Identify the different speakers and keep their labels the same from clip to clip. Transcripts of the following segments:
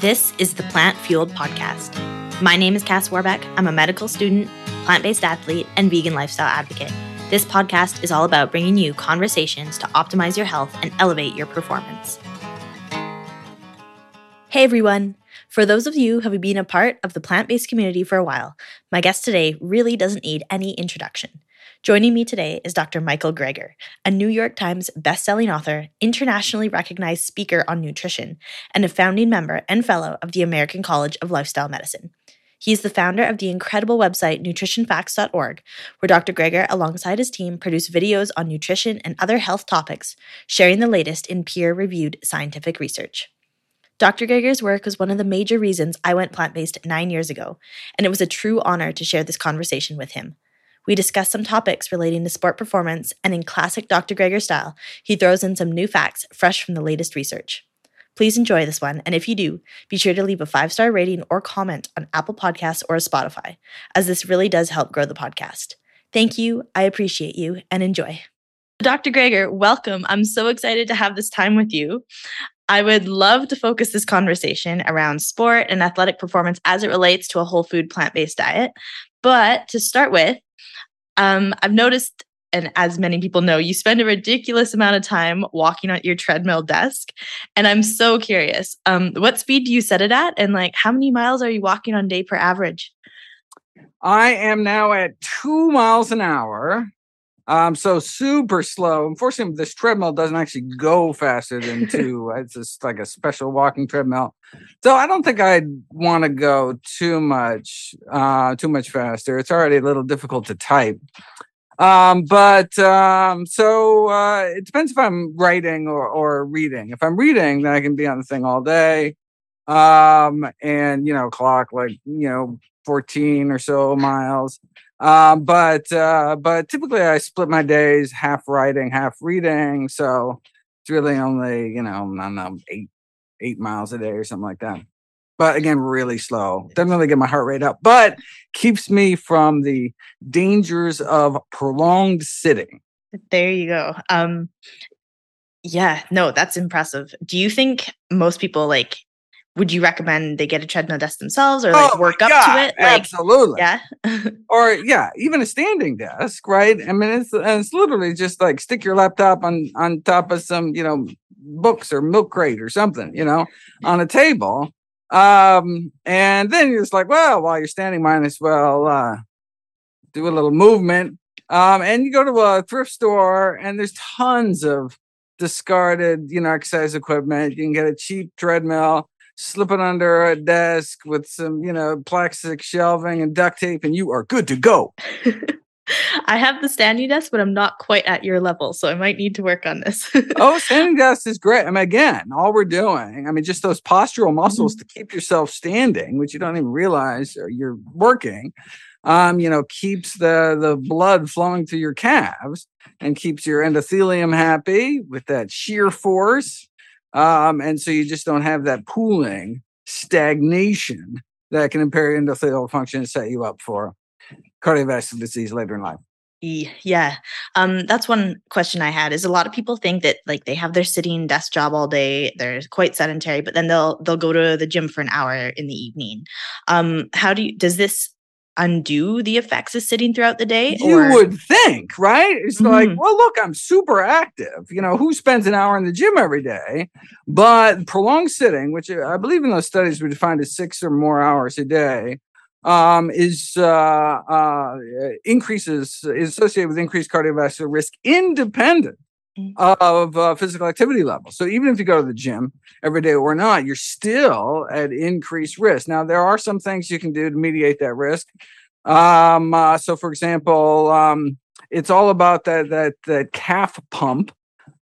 Speaker 1: This is the Plant Fueled Podcast. My name is Cass Warbeck. I'm a medical student, plant based athlete, and vegan lifestyle advocate. This podcast is all about bringing you conversations to optimize your health and elevate your performance. Hey everyone! For those of you who have been a part of the plant based community for a while, my guest today really doesn't need any introduction. Joining me today is Dr. Michael Greger, a New York Times bestselling author, internationally recognized speaker on nutrition, and a founding member and fellow of the American College of Lifestyle Medicine. He is the founder of the incredible website nutritionfacts.org, where Dr. Greger, alongside his team, produce videos on nutrition and other health topics, sharing the latest in peer reviewed scientific research. Dr. Greger's work was one of the major reasons I went plant based nine years ago, and it was a true honor to share this conversation with him. We discuss some topics relating to sport performance, and in classic Dr. Greger style, he throws in some new facts fresh from the latest research. Please enjoy this one, and if you do, be sure to leave a five star rating or comment on Apple Podcasts or Spotify, as this really does help grow the podcast. Thank you, I appreciate you, and enjoy. Dr. Greger, welcome. I'm so excited to have this time with you. I would love to focus this conversation around sport and athletic performance as it relates to a whole food plant based diet. But to start with, um, I've noticed, and as many people know, you spend a ridiculous amount of time walking at your treadmill desk. And I'm so curious, um, what speed do you set it at? And like, how many miles are you walking on day per average?
Speaker 2: I am now at two miles an hour. Um, so super slow. Unfortunately, this treadmill doesn't actually go faster than two. it's just like a special walking treadmill. So I don't think I'd want to go too much, uh, too much faster. It's already a little difficult to type. Um, but um, so uh, it depends if I'm writing or, or reading. If I'm reading, then I can be on the thing all day. Um, and you know, clock like you know, 14 or so miles. Um, but uh, but typically I split my days half writing, half reading. So it's really only you know I don't know eight eight miles a day or something like that. But again, really slow. Doesn't really get my heart rate up, but keeps me from the dangers of prolonged sitting.
Speaker 1: There you go. Um, yeah, no, that's impressive. Do you think most people like would you recommend they get a treadmill desk themselves or like
Speaker 2: Oh
Speaker 1: work
Speaker 2: my
Speaker 1: up to it? Like,
Speaker 2: absolutely.
Speaker 1: yeah.
Speaker 2: Or yeah, even a standing desk, right? I mean, it's it's literally just like stick your laptop on on top of some you know books or milk crate or something, you know, on a table. Um, and then you're just like, well, while you're standing, might as well uh, do a little movement. Um, and you go to a thrift store, and there's tons of discarded, you know, exercise equipment. You can get a cheap treadmill, slip it under a desk with some, you know, plastic shelving and duct tape, and you are good to go.
Speaker 1: I have the standing desk, but I'm not quite at your level, so I might need to work on this.
Speaker 2: oh, standing desk is great. I mean, again, all we're doing, I mean, just those postural muscles to keep yourself standing, which you don't even realize are you're working. Um, you know, keeps the the blood flowing through your calves and keeps your endothelium happy with that shear force. Um, and so you just don't have that pooling stagnation that can impair endothelial function and set you up for cardiovascular disease later in life.
Speaker 1: Yeah. Um, that's one question I had is a lot of people think that like they have their sitting desk job all day, they're quite sedentary, but then they'll they'll go to the gym for an hour in the evening. Um, how do you does this undo the effects of sitting throughout the day?
Speaker 2: You would think, right? It's like,
Speaker 1: Mhm.
Speaker 2: well, look, I'm super active. You know, who spends an hour in the gym every day? But prolonged sitting, which uh, I believe in those studies we defined as six or more hours a day, um, is uh, uh, increases is associated with increased cardiovascular risk, independent. Of uh, physical activity level. So even if you go to the gym every day or not, you're still at increased risk. Now there are some things you can do to mediate that risk. Um, uh, so for example, um, it's all about that that that calf pump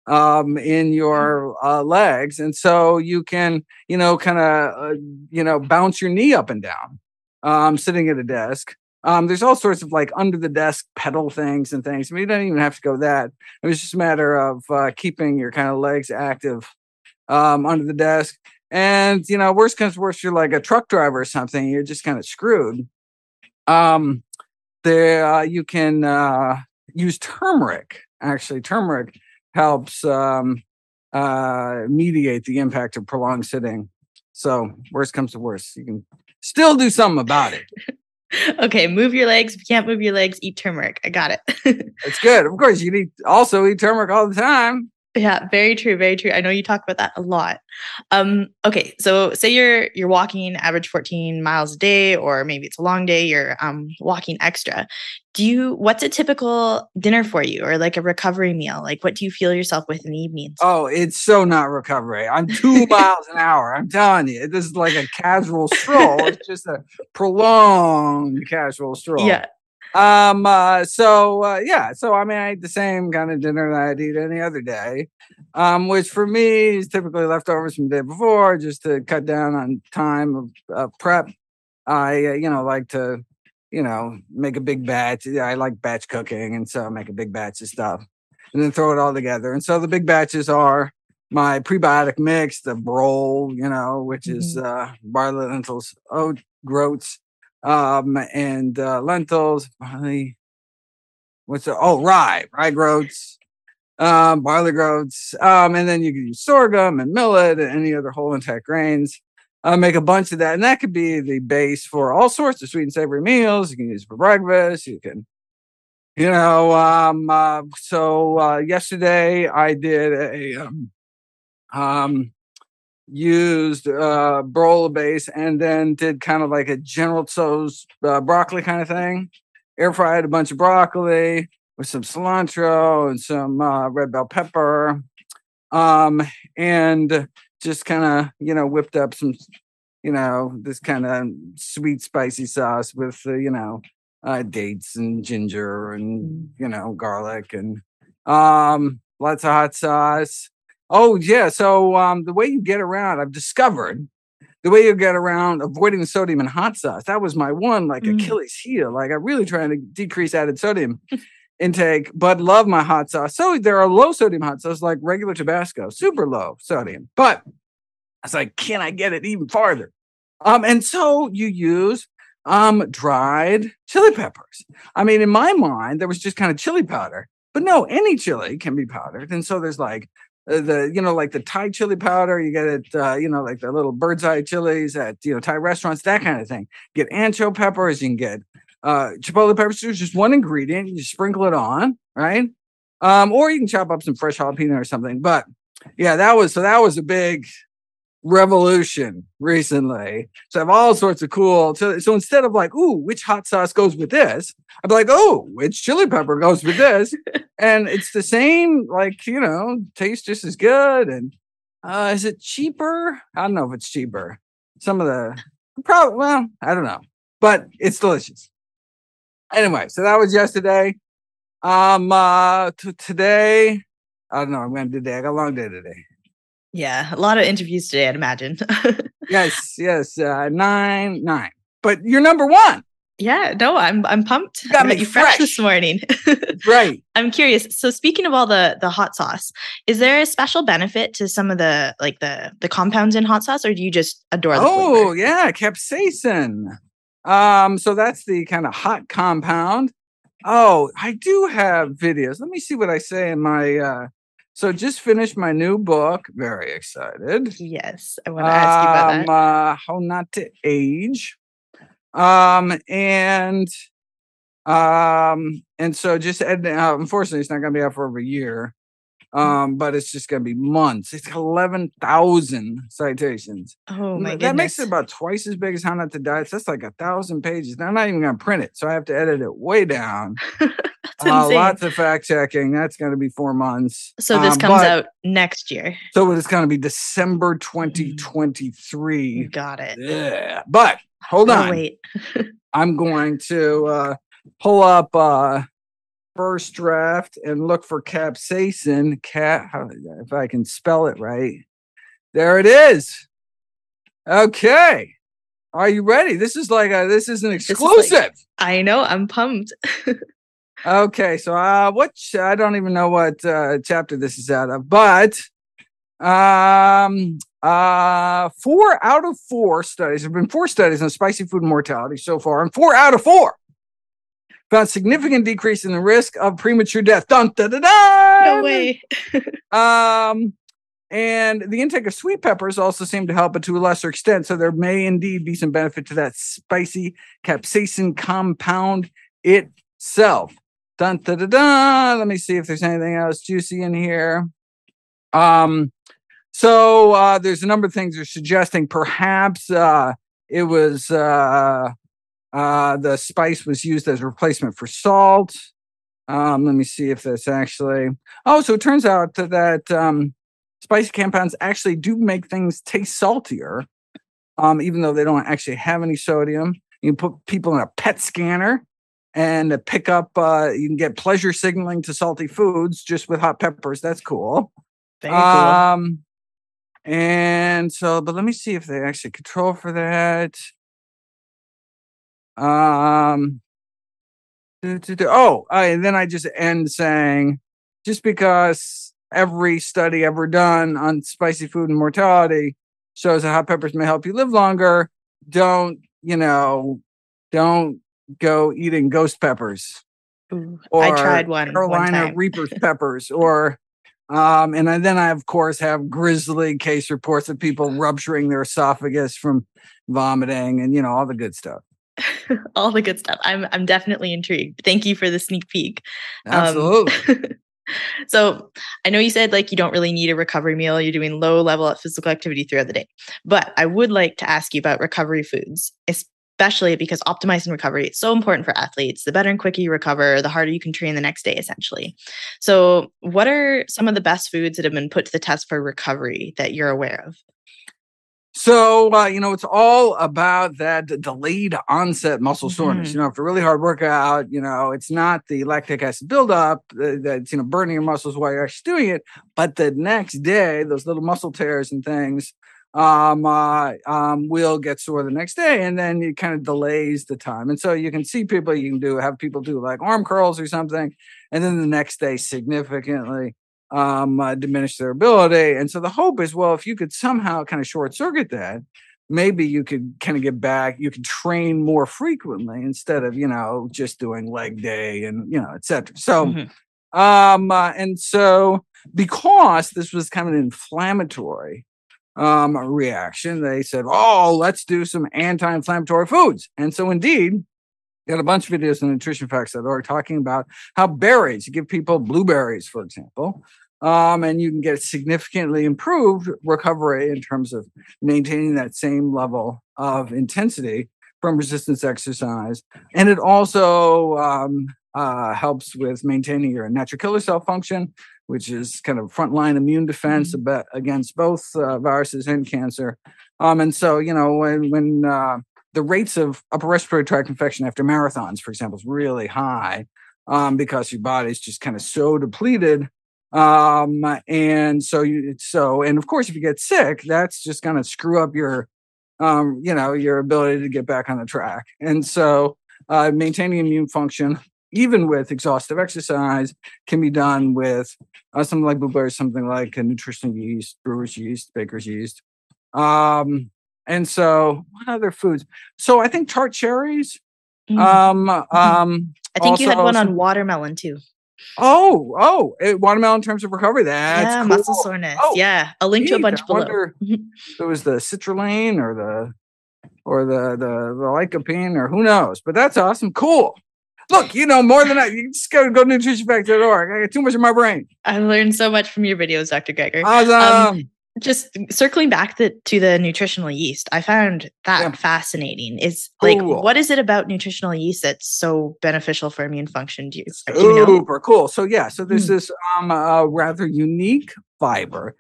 Speaker 2: um in your uh, legs and so you can you know kind of uh, you know bounce your knee up and down um sitting at a desk um there's all sorts of like under the desk pedal things and things. I mean, you don't even have to go that. It was just a matter of uh, keeping your kind of legs active um under the desk. And you know worst comes worst you're like a truck driver or something you're just kind of screwed. Um there uh, you can uh use turmeric. Actually turmeric helps um uh mediate the impact of prolonged sitting. So worst comes to worst, you can still do something about it.
Speaker 1: okay, move your legs. If you can't move your legs, eat turmeric. I got it.
Speaker 2: it's good. Of course, you need also eat turmeric all the time.
Speaker 1: Yeah, very true, very true. I know you talk about that a lot. Um, okay, so say you're you're walking average 14 miles a day, or maybe it's a long day, you're um walking extra. Do you what's a typical dinner for you or like a recovery meal? Like what do you feel yourself with in the evenings?
Speaker 2: Oh, it's so not recovery. I'm two miles an hour. I'm telling you, this is like a casual stroll. It's just a prolonged casual stroll.
Speaker 1: Yeah.
Speaker 2: Um. Uh, so uh, yeah. So I mean, I eat the same kind of dinner that I'd eat any other day, um, which for me is typically leftovers from the day before, just to cut down on time of uh, prep. I uh, you know like to you know make a big batch. I like batch cooking, and so I make a big batch of stuff, and then throw it all together. And so the big batches are my prebiotic mix, the Brol, you know, which mm-hmm. is uh, barley, lentils, oat, groats um, and uh, lentils, barley. What's the, oh rye, rye groats, um, barley groats, um, and then you can use sorghum and millet and any other whole intact grains. Uh, make a bunch of that, and that could be the base for all sorts of sweet and savory meals. You can use for breakfast. You can, you know. Um, uh, so uh, yesterday I did a um, um, used uh Barola base and then did kind of like a General Tso's uh, broccoli kind of thing. Air fried a bunch of broccoli with some cilantro and some uh, red bell pepper. Um, and just kind of, you know, whipped up some, you know, this kind of sweet, spicy sauce with, uh, you know, uh, dates and ginger and, mm. you know, garlic and um, lots of hot sauce Oh yeah. So um, the way you get around, I've discovered the way you get around avoiding the sodium in hot sauce. That was my one like mm. Achilles heel. Like I'm really trying to decrease added sodium intake, but love my hot sauce. So there are low sodium hot sauces like regular Tabasco, super low sodium. But I was like, can I get it even farther? Um, and so you use um dried chili peppers. I mean, in my mind, there was just kind of chili powder. But no, any chili can be powdered. And so there's like the you know like the Thai chili powder. You get it, uh, you know, like the little bird's eye chilies at you know Thai restaurants, that kind of thing. Get ancho peppers. You can get uh, chipotle peppers. Just one ingredient. You sprinkle it on, right? Um, or you can chop up some fresh jalapeno or something. But yeah, that was so that was a big revolution recently. So I have all sorts of cool. So, so instead of like, ooh, which hot sauce goes with this? I'd be like, oh, which chili pepper goes with this? and it's the same, like, you know, tastes just as good. And uh, is it cheaper? I don't know if it's cheaper. Some of the probably well, I don't know, but it's delicious. Anyway, so that was yesterday. Um uh t- today, I don't know, I'm gonna do today. I got a long day today.
Speaker 1: Yeah, a lot of interviews today, I'd imagine.
Speaker 2: yes, yes, uh, nine, nine. But you're number one.
Speaker 1: Yeah, no, I'm I'm pumped.
Speaker 2: You got me fresh. fresh
Speaker 1: this morning.
Speaker 2: right.
Speaker 1: I'm curious. So speaking of all the the hot sauce, is there a special benefit to some of the like the the compounds in hot sauce, or do you just adore the
Speaker 2: Oh
Speaker 1: flavor?
Speaker 2: yeah, capsaicin. Um, so that's the kind of hot compound. Oh, I do have videos. Let me see what I say in my uh so just finished my new book. Very excited.
Speaker 1: Yes, I want to ask you about
Speaker 2: um, that. Uh, how not to age. Um and um and so just uh, unfortunately it's not going to be out for over a year. Mm. Um, but it's just gonna be months. It's eleven thousand citations.
Speaker 1: Oh my
Speaker 2: That makes it about twice as big as How Not to Die. So that's like a thousand pages. I'm not even gonna print it, so I have to edit it way down. uh, lots of fact checking. That's gonna be four months.
Speaker 1: So this um, comes out next year.
Speaker 2: So it's gonna be December 2023.
Speaker 1: Got it.
Speaker 2: Yeah, but hold oh, on.
Speaker 1: Wait.
Speaker 2: I'm going to uh pull up uh first draft and look for capsaicin. Cat, if I can spell it right. There it is. Okay. Are you ready? This is like a this is an exclusive. Is like,
Speaker 1: I know. I'm pumped.
Speaker 2: okay, so uh what I don't even know what uh chapter this is out of, but um uh four out of four studies. There have been four studies on spicy food mortality so far, and four out of four found significant decrease in the risk of premature death. Dun, da, da, da.
Speaker 1: No way.
Speaker 2: um, and the intake of sweet peppers also seem to help, but to a lesser extent. So there may indeed be some benefit to that spicy capsaicin compound itself. Dun, da, da, da. Let me see if there's anything else juicy in here. Um, so uh, there's a number of things they're suggesting. Perhaps uh, it was uh, uh, the spice was used as a replacement for salt. Um, let me see if that's actually. Oh, so it turns out that um, spicy compounds actually do make things taste saltier, um, even though they don't actually have any sodium. You can put people in a PET scanner and pick up. Uh, you can get pleasure signaling to salty foods just with hot peppers. That's cool.
Speaker 1: Cool.
Speaker 2: Um, and so, but let me see if they actually control for that. Um, oh, and then I just end saying, just because every study ever done on spicy food and mortality shows that hot peppers may help you live longer, don't you know? Don't go eating ghost peppers.
Speaker 1: Ooh, I tried one. one
Speaker 2: Carolina
Speaker 1: time.
Speaker 2: Reaper's peppers, or um, and then I of course have grisly case reports of people rupturing their esophagus from vomiting, and you know all the good stuff.
Speaker 1: All the good stuff. I'm I'm definitely intrigued. Thank you for the sneak peek. Um,
Speaker 2: Absolutely.
Speaker 1: so I know you said like you don't really need a recovery meal. You're doing low level of physical activity throughout the day. But I would like to ask you about recovery foods, especially because optimizing recovery is so important for athletes. The better and quicker you recover, the harder you can train the next day, essentially. So, what are some of the best foods that have been put to the test for recovery that you're aware of?
Speaker 2: So, uh, you know, it's all about that delayed onset muscle soreness.
Speaker 1: Mhm.
Speaker 2: You know, after a really hard workout, you know, it's not the lactic acid buildup that's, you know, burning your muscles while you're actually doing it, but the next day, those little muscle tears and things um, uh, um, will get sore the next day. And then it kind of delays the time. And so you can see people, you can do, have people do like arm curls or something. And then the next day, significantly um, uh, diminish their ability. And so the hope is, well, if you could somehow kind of short circuit that, maybe you could kind of get back, you could train more frequently instead of, you know, just doing leg day and, you know, et cetera. So,
Speaker 1: Mhm.
Speaker 2: um, uh, and so because this was kind of an inflammatory um reaction, they said, oh, let's do some anti-inflammatory foods. And so indeed, got a bunch of videos on nutrition facts that are talking about how berries you give people blueberries for example um, and you can get significantly improved recovery in terms of maintaining that same level of intensity from resistance exercise and it also um, uh, helps with maintaining your natural killer cell function which is kind of frontline immune defense aba- against both uh, viruses and cancer um, and so you know when when uh, the rates of upper respiratory tract infection after marathons, for example, is really high um, because your body's just kind of so depleted. Um, and so you, so, and of course, if you get sick, that's just going to screw up your, um, you know, your ability to get back on the track. And so, uh, maintaining immune function, even with exhaustive exercise, can be done with uh, something like blueberries, something like a nutritional yeast, brewer's yeast, baker's yeast. Um, and so, what other foods? So I think tart cherries.
Speaker 1: Mm.
Speaker 2: Um, um,
Speaker 1: I think you had one on watermelon too.
Speaker 2: Oh, oh, eh, watermelon in terms of recovery. That's
Speaker 1: yeah,
Speaker 2: cool.
Speaker 1: muscle soreness.
Speaker 2: Oh,
Speaker 1: yeah, I'll link to a bunch
Speaker 2: I
Speaker 1: below.
Speaker 2: wonder
Speaker 1: Mhm.
Speaker 2: if it was the citrulline or the or the the the lycopene or who knows. But that's awesome. Cool. Look, you know more than I. You just gotta go to nutritionfacts.org. I got too much in my brain.
Speaker 1: I learned so much from your videos, Dr. Greger.
Speaker 2: Awesome.
Speaker 1: Just circling back the, to the nutritional yeast, I found that
Speaker 2: Yeah.
Speaker 1: fascinating. Is like,
Speaker 2: Cool.
Speaker 1: what is it about nutritional yeast that's so beneficial for immune function? Do you, do you know?
Speaker 2: Super cool. So yeah, so there's
Speaker 1: Hmm.
Speaker 2: this um uh, rather unique fiber.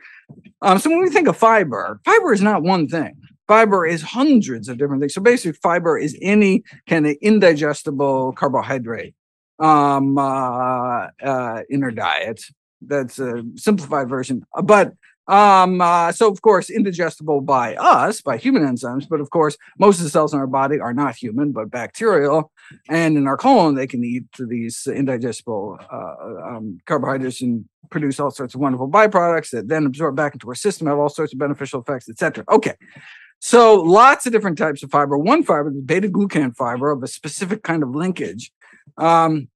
Speaker 2: Um, so when we think of fiber, fiber is not one thing. Fiber is hundreds of different things. So basically, fiber is any kind of indigestible carbohydrate um uh, uh in our diet. That's a simplified version. But um uh, so of course indigestible by us by human enzymes but of course most of the cells in our body are not human but bacterial and in our colon they can eat these indigestible uh, um, carbohydrates and produce all sorts of wonderful byproducts that then absorb back into our system have all sorts of beneficial effects etc okay. So lots of different types of fiber. One fiber the beta glucan fiber of a specific kind of linkage um,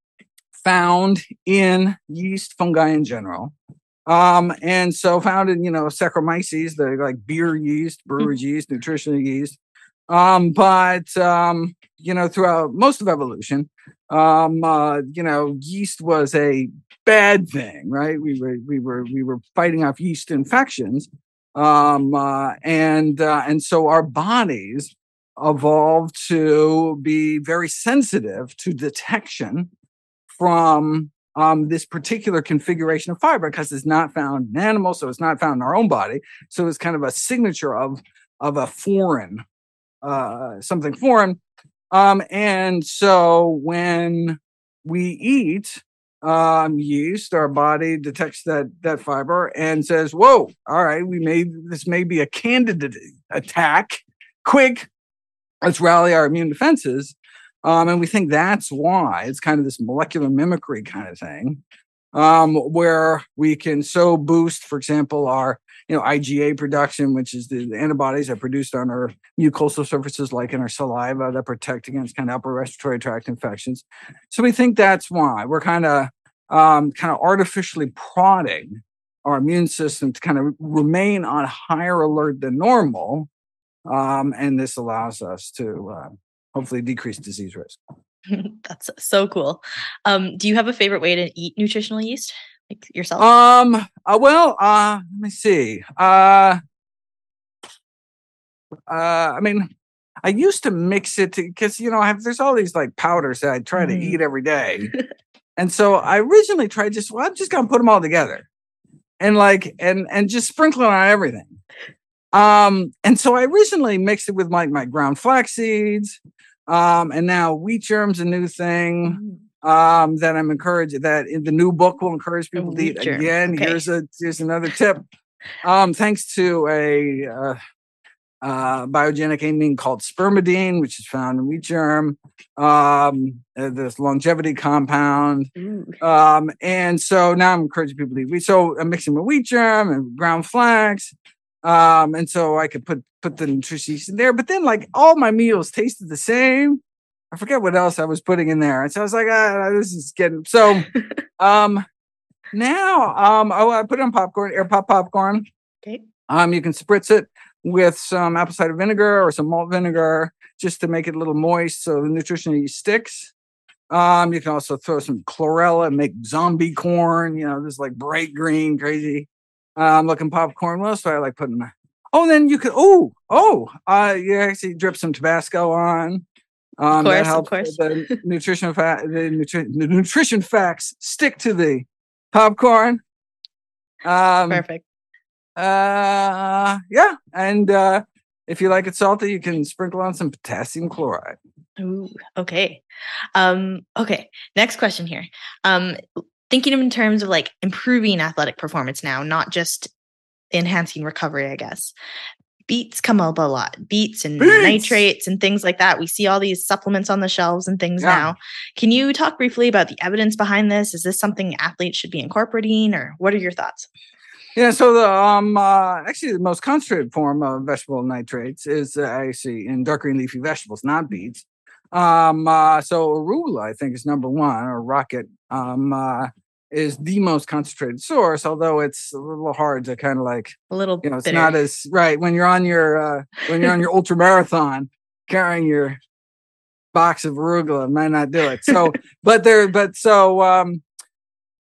Speaker 2: found in yeast fungi in general Um, and so found in, you know, Saccharomyces, the like beer yeast,
Speaker 1: Mm.
Speaker 2: brewer's yeast, nutritional yeast. Um, but um, you know, throughout most of evolution, um, uh, you know, yeast was a bad thing, right? We were we were we were fighting off yeast infections. Um, uh, and uh, and so our bodies evolved to be very sensitive to detection from um, this particular configuration of fiber because it's not found in animals, so it's not found in our own body. So it's kind of a signature of of a foreign, uh, something foreign. Um, and so when we eat um, yeast, our body detects that that fiber and says, "Whoa, all right, we may this may be a candidate attack. Quick, let's rally our immune defenses." Um, and we think that's why it's kind of this molecular mimicry kind of thing, um, where we can so boost, for example, our you know IgA production, which is the, the antibodies that are produced on our mucosal surfaces, like in our saliva, that protect against kind of upper respiratory tract infections. So we think that's why we're kind of um, kind of artificially prodding our immune system to kind of remain on higher alert than normal, um, and this allows us to uh, hopefully decrease disease risk.
Speaker 1: That's so cool. Um, do you have a favorite way to eat nutritional yeast, like yourself?
Speaker 2: Um. Uh, well. Uh. Let me see. Uh. Uh. I mean, I used to mix it because you know I have there's all these like powders that I try to
Speaker 1: Mhm.
Speaker 2: eat every day, and so I originally tried just well I'm just gonna put them all together, and like and and just sprinkle it on everything. Um. And so I recently mixed it with like my ground flax seeds, um, and now wheat germ's a new thing
Speaker 1: Mm.
Speaker 2: um, that I'm encouraged that in the new book will encourage people to eat
Speaker 1: germ,
Speaker 2: again.
Speaker 1: okay.
Speaker 2: Here's a here's another tip. Um, thanks to a uh, uh, biogenic amine called spermidine, which is found in wheat germ. Um, uh, this longevity compound. Um, and so now I'm encouraging people to eat wheat. So I'm mixing with wheat germ and ground flax. Um, and so I could put put the nutrition in there. But then like all my meals tasted the same. I forget what else I was putting in there. And so I was like, ah, this is getting so um now um oh I put it on popcorn, air pop popcorn.
Speaker 1: Okay.
Speaker 2: Um you can spritz it with some apple cider vinegar or some malt vinegar just to make it a little moist so the nutrition sticks. Um, you can also throw some chlorella and make zombie corn, you know, this like bright green, crazy um looking popcorn. Else do I like putting? My... Oh, then you could oh, oh, uh you actually drip some Tabasco on. Um,
Speaker 1: course,
Speaker 2: that
Speaker 1: of
Speaker 2: helps
Speaker 1: course.
Speaker 2: the nutrition fat the, nutri- the nutrition facts stick to the popcorn. Um
Speaker 1: Perfect.
Speaker 2: uh yeah, and uh if you like it salty, you can sprinkle on some potassium chloride.
Speaker 1: Ooh, okay. Um, okay. Next question here. Um, thinking in terms of like improving athletic performance now, not just enhancing recovery, I guess. Beets come up a lot. Beets and
Speaker 2: Beets!
Speaker 1: nitrates and things like that. We see all these supplements on the shelves and things
Speaker 2: Yeah.
Speaker 1: now. Can you talk briefly about the evidence behind this? Is this something athletes should be incorporating, or what are your thoughts?
Speaker 2: Yeah, so the um uh, actually the most concentrated form of vegetable nitrates is uh, actually in dark green leafy vegetables, not beets. Um, uh, so arugula, I think, is number one, or rocket, um, uh, is the most concentrated source. Although it's a little hard to kind of like
Speaker 1: A little
Speaker 2: you know, it's
Speaker 1: bitter.
Speaker 2: not as right when you're on your uh, when you're on your ultra marathon carrying your box of arugula might not do it. So, but there, but so um,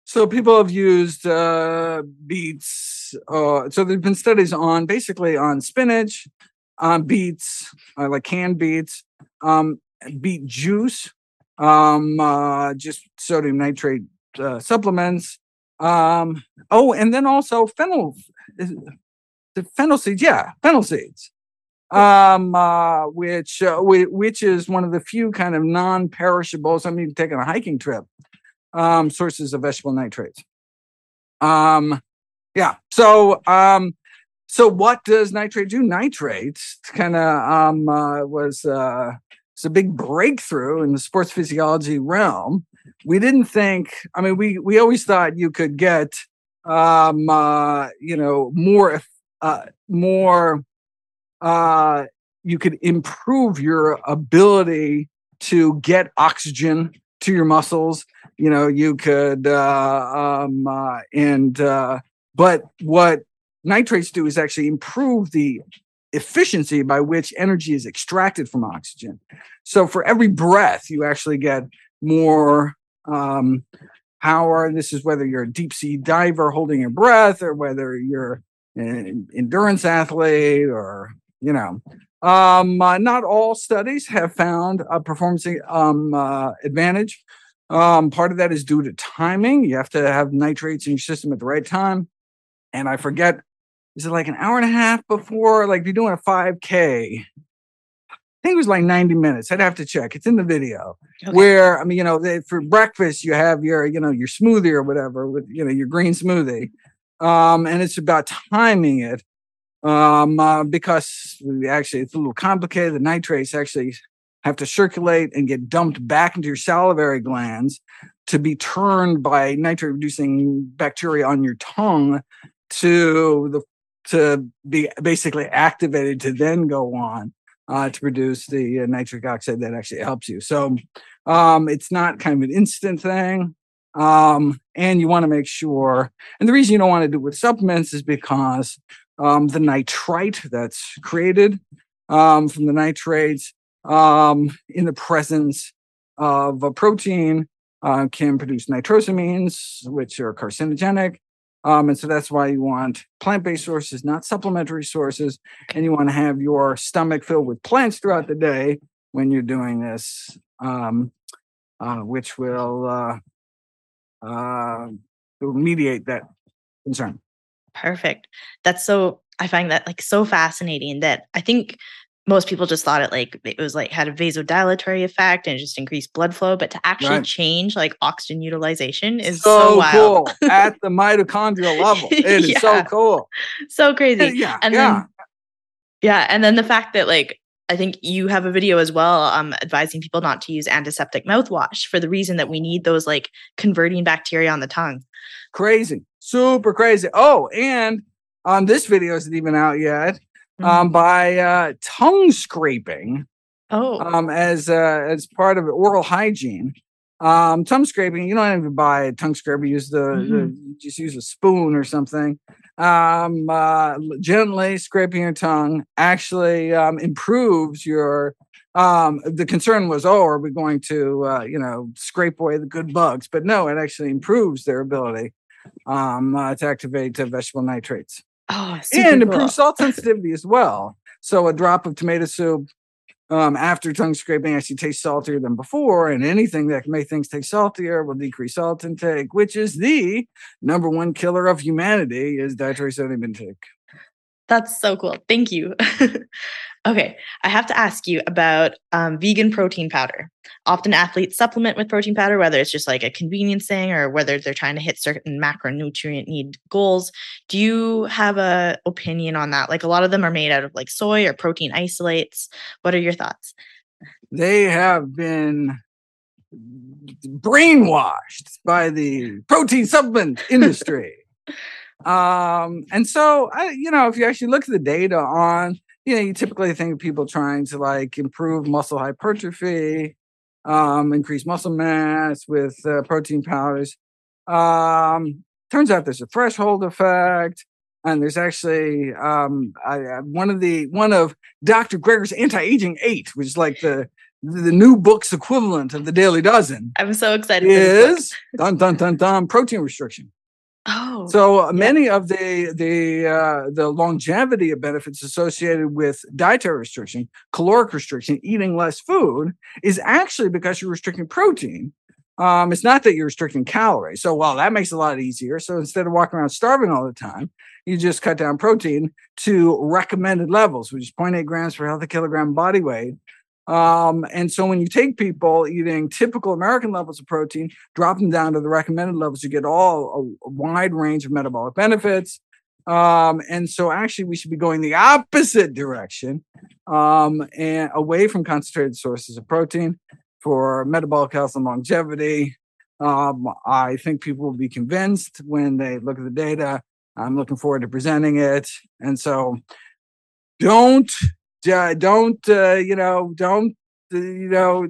Speaker 2: so people have used uh, beets. Uh, so there've been studies on basically on spinach, on beets, uh, like canned beets, um, beet juice, um, uh, just sodium nitrate uh, supplements. Um, oh, and then also fennel, the fennel seeds. Yeah, fennel seeds. Um, uh, which uh, which is one of the few kind of non-perishables. I mean, taking a hiking trip um, sources of vegetable nitrates. Um, yeah. So, um, so what does nitrate do? Nitrate kind of um, uh, was uh, it's a big breakthrough in the sports physiology realm. We didn't think. I mean, we we always thought you could get um, uh, you know more uh, more. Uh, you could improve your ability to get oxygen to your muscles you know you could uh um uh, and uh But what nitrates do is actually improve the efficiency by which energy is extracted from oxygen. So for every breath, you actually get more um, power. This is whether you're a deep sea diver holding your breath or whether you're an endurance athlete or, you know. Um, uh, not all studies have found a performance um, uh, advantage. Um, part of that is due to timing. You have to have nitrates in your system at the right time. And I forget, is it like an hour and a half before, like you're doing a 5K? I think it was like 90 minutes. I'd have to check. It's in the video okay. where, I mean, you know, they, for breakfast, you have your, you know, your smoothie or whatever with, you know, your green smoothie. Um, and it's about timing it um, uh, because actually it's a little complicated. The nitrates actually have to circulate and get dumped back into your salivary glands to be turned by nitrate reducing bacteria on your tongue to the to be basically activated to then go on uh, to produce the uh, nitric oxide that actually helps you. So um, it's not kind of an instant thing. Um, and you want to make sure, and the reason you don't want to do it with supplements is because um, the nitrite that's created um, from the nitrates um, in the presence of a protein uh, can produce nitrosamines, which are carcinogenic. Um, and so that's why you want plant based sources, not supplementary sources. And you want to have your stomach filled with plants throughout the day when you're doing this, um, uh, which will, uh, uh, will mediate that concern.
Speaker 1: Perfect. That's so, I find that like so fascinating that I think most people just thought it like it was like had a vasodilatory effect and just increased blood flow, but to actually right. change like oxygen utilization is so, so
Speaker 2: cool at the mitochondrial level. It is yeah. so cool,
Speaker 1: so crazy. Yeah, and yeah. then yeah, and then the fact that like I think you have a video as well um, advising people not to use antiseptic mouthwash for the reason that we need those like converting bacteria on the tongue.
Speaker 2: Crazy, super crazy. Oh, and um, this video isn't even out yet um, mm-hmm. by uh, tongue scraping.
Speaker 1: Oh,
Speaker 2: um, as uh, as part of oral hygiene. Um, tongue scraping, you don't even buy a tongue scraper. Use the, mm-hmm. the just use a spoon or something. Um, uh, gently scraping your tongue actually um, improves your. Um, the concern was, oh, are we going to, uh, you know, scrape away the good bugs? But no, it actually improves their ability um, uh, to activate uh, vegetable nitrates.
Speaker 1: Oh,
Speaker 2: and cool. improve salt sensitivity as well. So a drop of tomato soup um, after tongue scraping actually tastes saltier than before, and anything that can make things taste saltier will decrease salt intake, which is the number one killer of humanity is dietary sodium intake.
Speaker 1: That's so cool. Thank you. okay, I have to ask you about um, vegan protein powder. Often athletes supplement with protein powder, whether it's just like a convenience thing or whether they're trying to hit certain macronutrient need goals. Do you have a opinion on that? Like a lot of them are made out of like soy or protein isolates. What are your thoughts?
Speaker 2: They have been brainwashed by the protein supplement industry. Um, and so I, you know, if you actually look at the data on, you know, you typically think of people trying to like improve muscle hypertrophy, um, increase muscle mass with uh, protein powders. Um, turns out there's a threshold effect, and there's actually um, I, one of the one of Dr. Greger's anti-aging eight, which is like the the new book's equivalent of the Daily Dozen.
Speaker 1: I'm so excited.
Speaker 2: Is dun dun dun dun protein restriction.
Speaker 1: Oh,
Speaker 2: so uh, yeah. many of the the uh, the longevity of benefits associated with dietary restriction, caloric restriction, eating less food, is actually because you're restricting protein. Um, it's not that you're restricting calories. So, well, that makes it a lot easier. So instead of walking around starving all the time, you just cut down protein to recommended levels, which is 0.8 grams per healthy kilogram body weight, um, and so when you take people eating typical American levels of protein, drop them down to the recommended levels, you get all a, a wide range of metabolic benefits. Um, and so actually we should be going the opposite direction um, and away from concentrated sources of protein for metabolic health and longevity. Um, I think people will be convinced when they look at the data. I'm looking forward to presenting it. And so don't uh, don't uh, you know don't uh, you know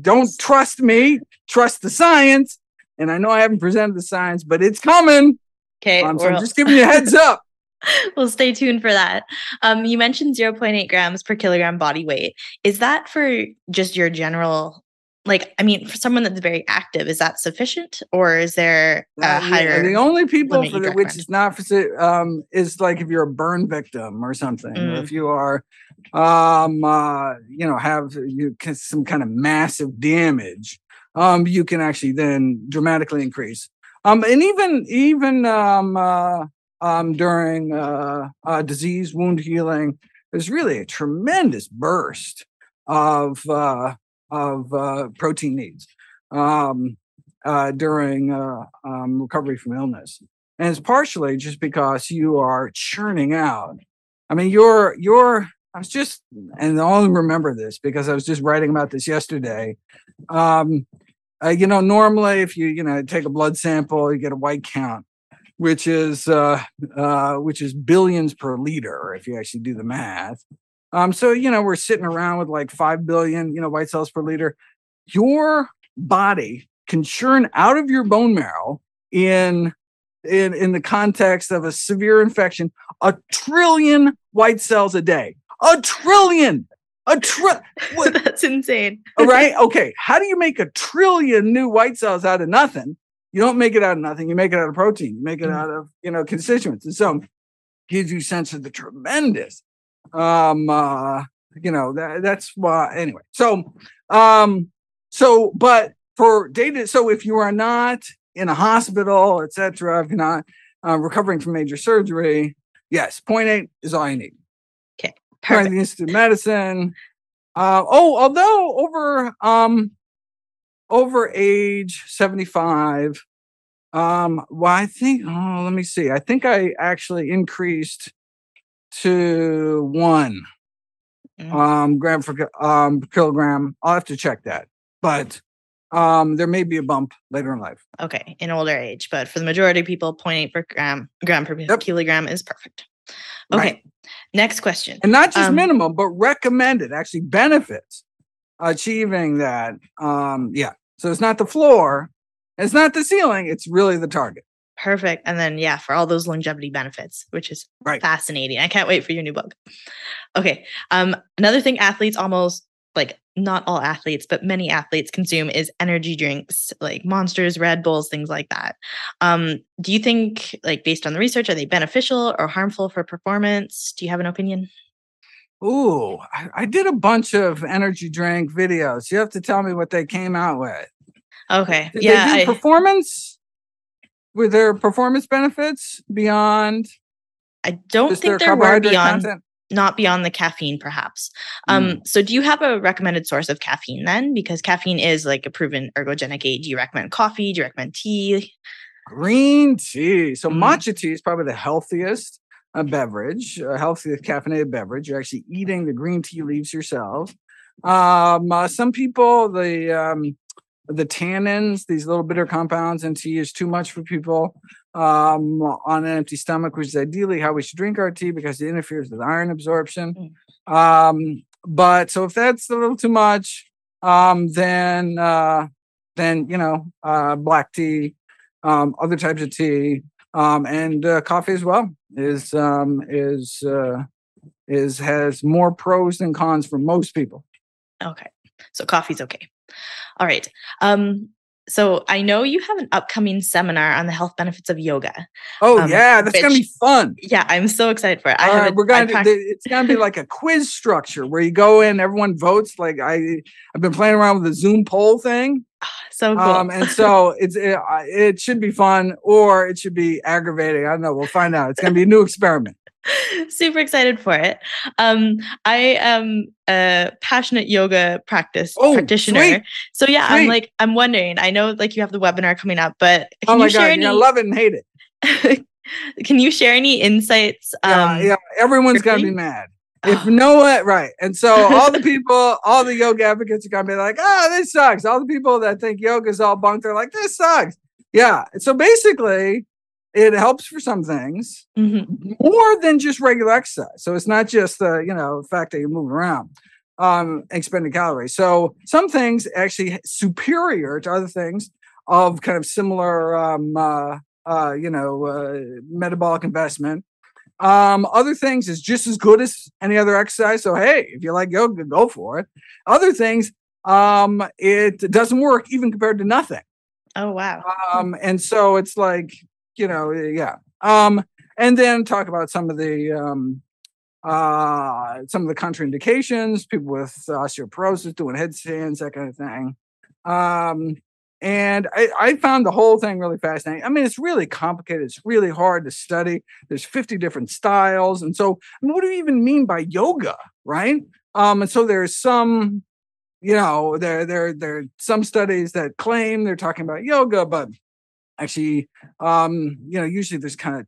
Speaker 2: don't trust me trust the science and i know i haven't presented the science but it's coming
Speaker 1: Okay.
Speaker 2: Um, so I'm just giving you a heads up.
Speaker 1: we'll stay tuned for that. Um, you mentioned 0.8 grams per kilogram body weight. Is that for just your general, like, I mean, for someone that's very active, is that sufficient or is there a
Speaker 2: yeah,
Speaker 1: higher?
Speaker 2: the only people for the, which is not for um is like if you're a burn victim or something or
Speaker 1: Mm.
Speaker 2: if you are um uh you know have you some kind of massive damage um you can actually then dramatically increase um and even even um uh um during uh, uh disease wound healing there's really a tremendous burst of uh of uh protein needs um uh during uh um recovery from illness. And it's partially just because you are churning out. I mean you're you're i was just and i only remember this because i was just writing about this yesterday. Um uh, you know normally if you you know take a blood sample you get a white count which is uh uh which is billions per liter if you actually do the math um so you know we're sitting around with like 5 billion you know white cells per liter. Your body can churn out of your bone marrow in in in the context of a severe infection a trillion white cells a day. A trillion! A tri-
Speaker 1: that's insane.
Speaker 2: all right okay. How do you make a trillion new white cells out of nothing? You don't make it out of nothing you make it out of protein you make it
Speaker 1: Mhm.
Speaker 2: out of you know constituents and so gives you sense of the tremendous um uh you know that, that's why anyway so um so but for data so if you are not in a hospital etc if you're not uh, recovering from major surgery yes point eight is all you need Right,
Speaker 1: Perfect.
Speaker 2: the Institute of Medicine. Uh, oh, although over um over age 75, um, well, I think oh, let me see. I think I actually increased to one
Speaker 1: Mm.
Speaker 2: um gram for um kilogram. I'll have to check that. But um there may be a bump later in life.
Speaker 1: Okay, in older age, but for the majority of people, 0.8 per gram gram per
Speaker 2: Yep.
Speaker 1: kilogram is perfect. Okay,
Speaker 2: Right.
Speaker 1: next question.
Speaker 2: and not just
Speaker 1: Um,
Speaker 2: minimum, but recommended, actually benefits achieving that. Um, yeah. So it's not the floor, it's not the ceiling, it's really the target.
Speaker 1: Perfect. And then, yeah, for all those longevity benefits, which is
Speaker 2: Right.
Speaker 1: fascinating. I can't wait for your new book. Okay. Um, another thing athletes almost like not all athletes, but many athletes consume is energy drinks like monsters, Red Bulls, things like that. Um, do you think, like, based on the research, are they beneficial or harmful for performance? Do you have an opinion?
Speaker 2: Ooh, I, I did a bunch of energy drink videos. You have to tell me what they came out with.
Speaker 1: Okay.
Speaker 2: Did
Speaker 1: yeah. I,
Speaker 2: performance? Were there performance benefits beyond
Speaker 1: I don't think there were beyond
Speaker 2: content?
Speaker 1: not beyond the caffeine perhaps um
Speaker 2: Mm.
Speaker 1: so do you have a recommended source of caffeine then because caffeine is like a proven ergogenic aid do you recommend coffee do you recommend tea
Speaker 2: Green tea. So
Speaker 1: Mhm.
Speaker 2: matcha tea is probably the healthiest uh, beverage, a healthiest caffeinated beverage. You're actually eating the green tea leaves yourself. Um, uh, some people the um, the tannins, these little bitter compounds in tea, is too much for people um, on an empty stomach, which is ideally how we should drink our tea because it interferes with iron absorption. Um, but so if that's a little too much, um, then uh, then you know uh, black tea, um, other types of tea, um, and uh, coffee as well is um, is uh, is has more pros than cons for most people.
Speaker 1: okay so coffee's okay all right um so i know you have an upcoming seminar on the health benefits of yoga
Speaker 2: Oh
Speaker 1: Um,
Speaker 2: yeah, that's gonna be fun.
Speaker 1: yeah i'm so excited for it i
Speaker 2: All
Speaker 1: have
Speaker 2: right,
Speaker 1: a-
Speaker 2: we're gonna. do- it's gonna be like a quiz structure where you go in, everyone votes. Like I, I've been playing around with the Zoom poll thing,
Speaker 1: so cool
Speaker 2: um, and so it's it, it should be fun or it should be aggravating. I don't know. We'll find out. It's gonna be a new experiment.
Speaker 1: super excited for it um i am a passionate yoga practice
Speaker 2: Oh,
Speaker 1: practitioner
Speaker 2: sweet.
Speaker 1: so yeah i'm like i'm wondering i know like you have the webinar coming up but can
Speaker 2: Oh my
Speaker 1: you share
Speaker 2: god,
Speaker 1: any
Speaker 2: you're love it and hate it.
Speaker 1: can you share any insights
Speaker 2: Yeah,
Speaker 1: um
Speaker 2: yeah. Everyone's gonna be mad. If
Speaker 1: ah,
Speaker 2: Noah, right. And so all the people, all the yoga advocates are gonna be like, oh, this sucks. All the people that think yoga is all bunk, they're like, this sucks. Yeah. So basically, it helps for some things
Speaker 1: mhm.
Speaker 2: more than just regular exercise. So it's not just the, you know, fact that you're moving around, um, expending calories. So some things actually superior to other things of kind of similar um uh uh, you know, uh, metabolic investment. Um, other things is just as good as any other exercise. So hey, if you like yoga, go for it. Other things, um, it doesn't work even compared to nothing.
Speaker 1: Oh wow.
Speaker 2: Um, and so it's like, you know, yeah. Um, and then talk about some of the um uh some of the contraindications, people with osteoporosis doing headstands, that kind of thing. Um, and I, I, found the whole thing really fascinating. I mean, it's really complicated. It's really hard to study. There's 50 different styles. And so, I mean, what do you even mean by yoga? Right. Um, and so there's some, you know, there, there, there are some studies that claim they're talking about yoga, but actually, um, you know, usually there's kind of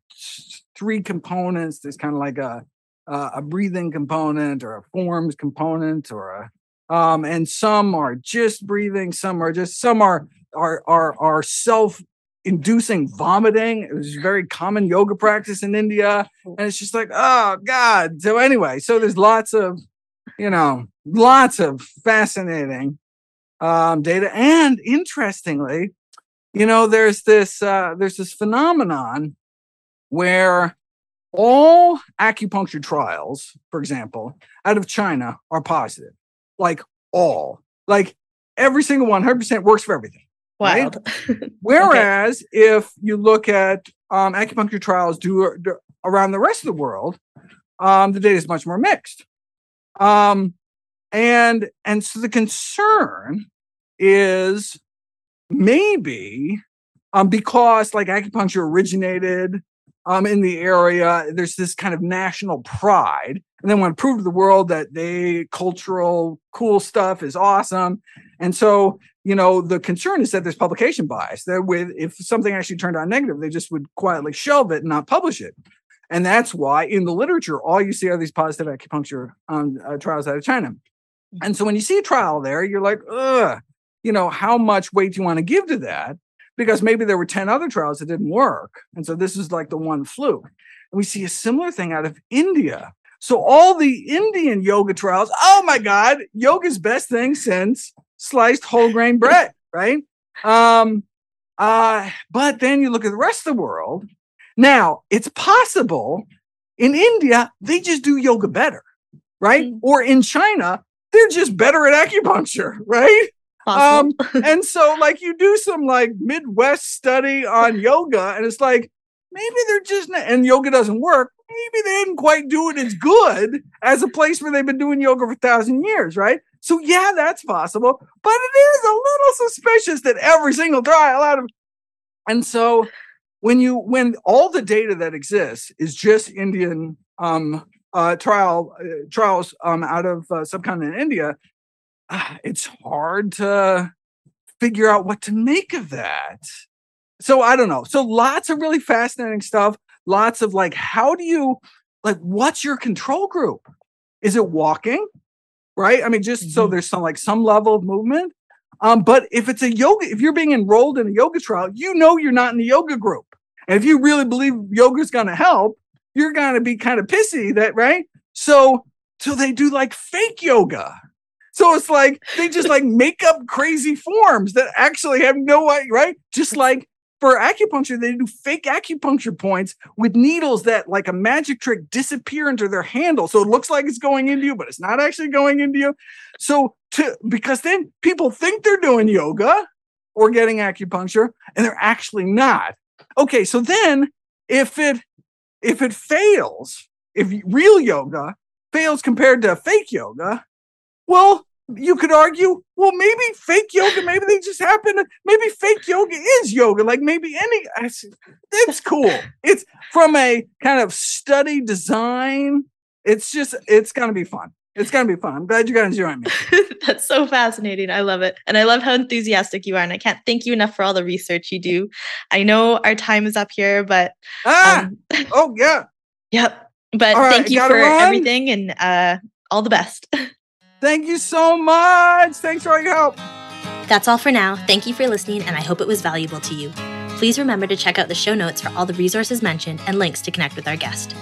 Speaker 2: three components. There's kind of like a, a breathing component or a forms component or a um, and some are just breathing some are just some are are are are self inducing vomiting it was very common yoga practice in india and it's just like oh god so anyway so there's lots of you know lots of fascinating um, data and interestingly you know there's this uh, there's this phenomenon where all acupuncture trials for example out of china are positive like all like every single one 100% works for everything
Speaker 1: Wild.
Speaker 2: Right? Whereas okay. if you look at um, acupuncture trials do, do, around the rest of the world, um, the data is much more mixed. Um, and and so the concern is maybe um, because like acupuncture originated um, in the area, there's this kind of national pride, and they want to prove to the world that they cultural cool stuff is awesome. And so you know, the concern is that there's publication bias. That with if something actually turned out negative, they just would quietly shelve it and not publish it. And that's why in the literature, all you see are these positive acupuncture um, uh, trials out of China. And so when you see a trial there, you're like, ugh, you know, how much weight do you want to give to that? Because maybe there were 10 other trials that didn't work. And so this is like the one fluke. And we see a similar thing out of India. So all the Indian yoga trials, oh my God, yoga's best thing since sliced whole grain bread, right? Um, uh, but then you look at the rest of the world. Now, it's possible in India, they just do yoga better, right? Mm-hmm. Or in China, they're just better at acupuncture, right? Um, and so like you do some like Midwest study on yoga, and it's like maybe they're just not, and yoga doesn't work. Maybe they didn't quite do it as good as a place where they've been doing yoga for a thousand years, right? So yeah, that's possible, but it is a little suspicious that every single trial out of and so when you when all the data that exists is just Indian um uh trial uh, trials um out of uh, subcontinent India, it's hard to figure out what to make of that. So I don't know. So lots of really fascinating stuff. Lots of like, how do you like? What's your control group? Is it walking? right? I mean, just mm-hmm. so there's some like some level of movement. Um, but if it's a yoga, if you're being enrolled in a yoga trial, you know you're not in the yoga group. And if you really believe yoga is going to help, you're going to be kind of pissy that, right? So, so they do like fake yoga. So it's like they just like make up crazy forms that actually have no right? Just like for acupuncture, they do fake acupuncture points with needles that, like a magic trick, disappear into their handle. So it looks like it's going into you, but it's not actually going into you. So to because then people think they're doing yoga or getting acupuncture, and they're actually not. Okay, so then if it if it fails, if real yoga fails compared to fake yoga, well, you could argue, well, maybe fake yoga, maybe they just happen to, maybe fake yoga is yoga. Like maybe any, it's cool. It's from a kind of study design. It's just, it's going to be fun. It's going to be fun. I'm glad you guys join me.
Speaker 1: That's so fascinating. I love it. And I love how enthusiastic you are. And I can't thank you enough for all the research you do. I know our time is up here, but.
Speaker 2: Ah! Um, oh, yeah.
Speaker 1: yep. But all thank you for run. everything and uh, all the best.
Speaker 2: Thank you so much. Thanks for all your help.
Speaker 1: That's all for now. Thank you for listening, and I hope it was valuable to you. Please remember to check out the show notes for all the resources mentioned and links to connect with our guest.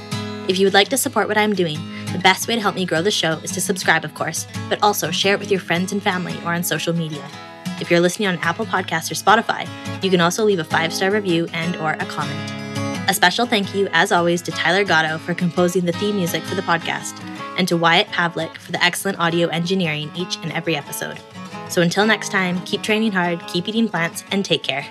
Speaker 1: If you would like to support what I'm doing, the best way to help me grow the show is to subscribe, of course, but also share it with your friends and family or on social media. If you're listening on Apple Podcasts or Spotify, you can also leave a five-star review and or a comment. A special thank you, as always, to Tyler Gatto for composing the theme music for the podcast, and to Wyatt Pavlik for the excellent audio engineering each and every episode. So until next time, keep training hard, keep eating plants, and take care.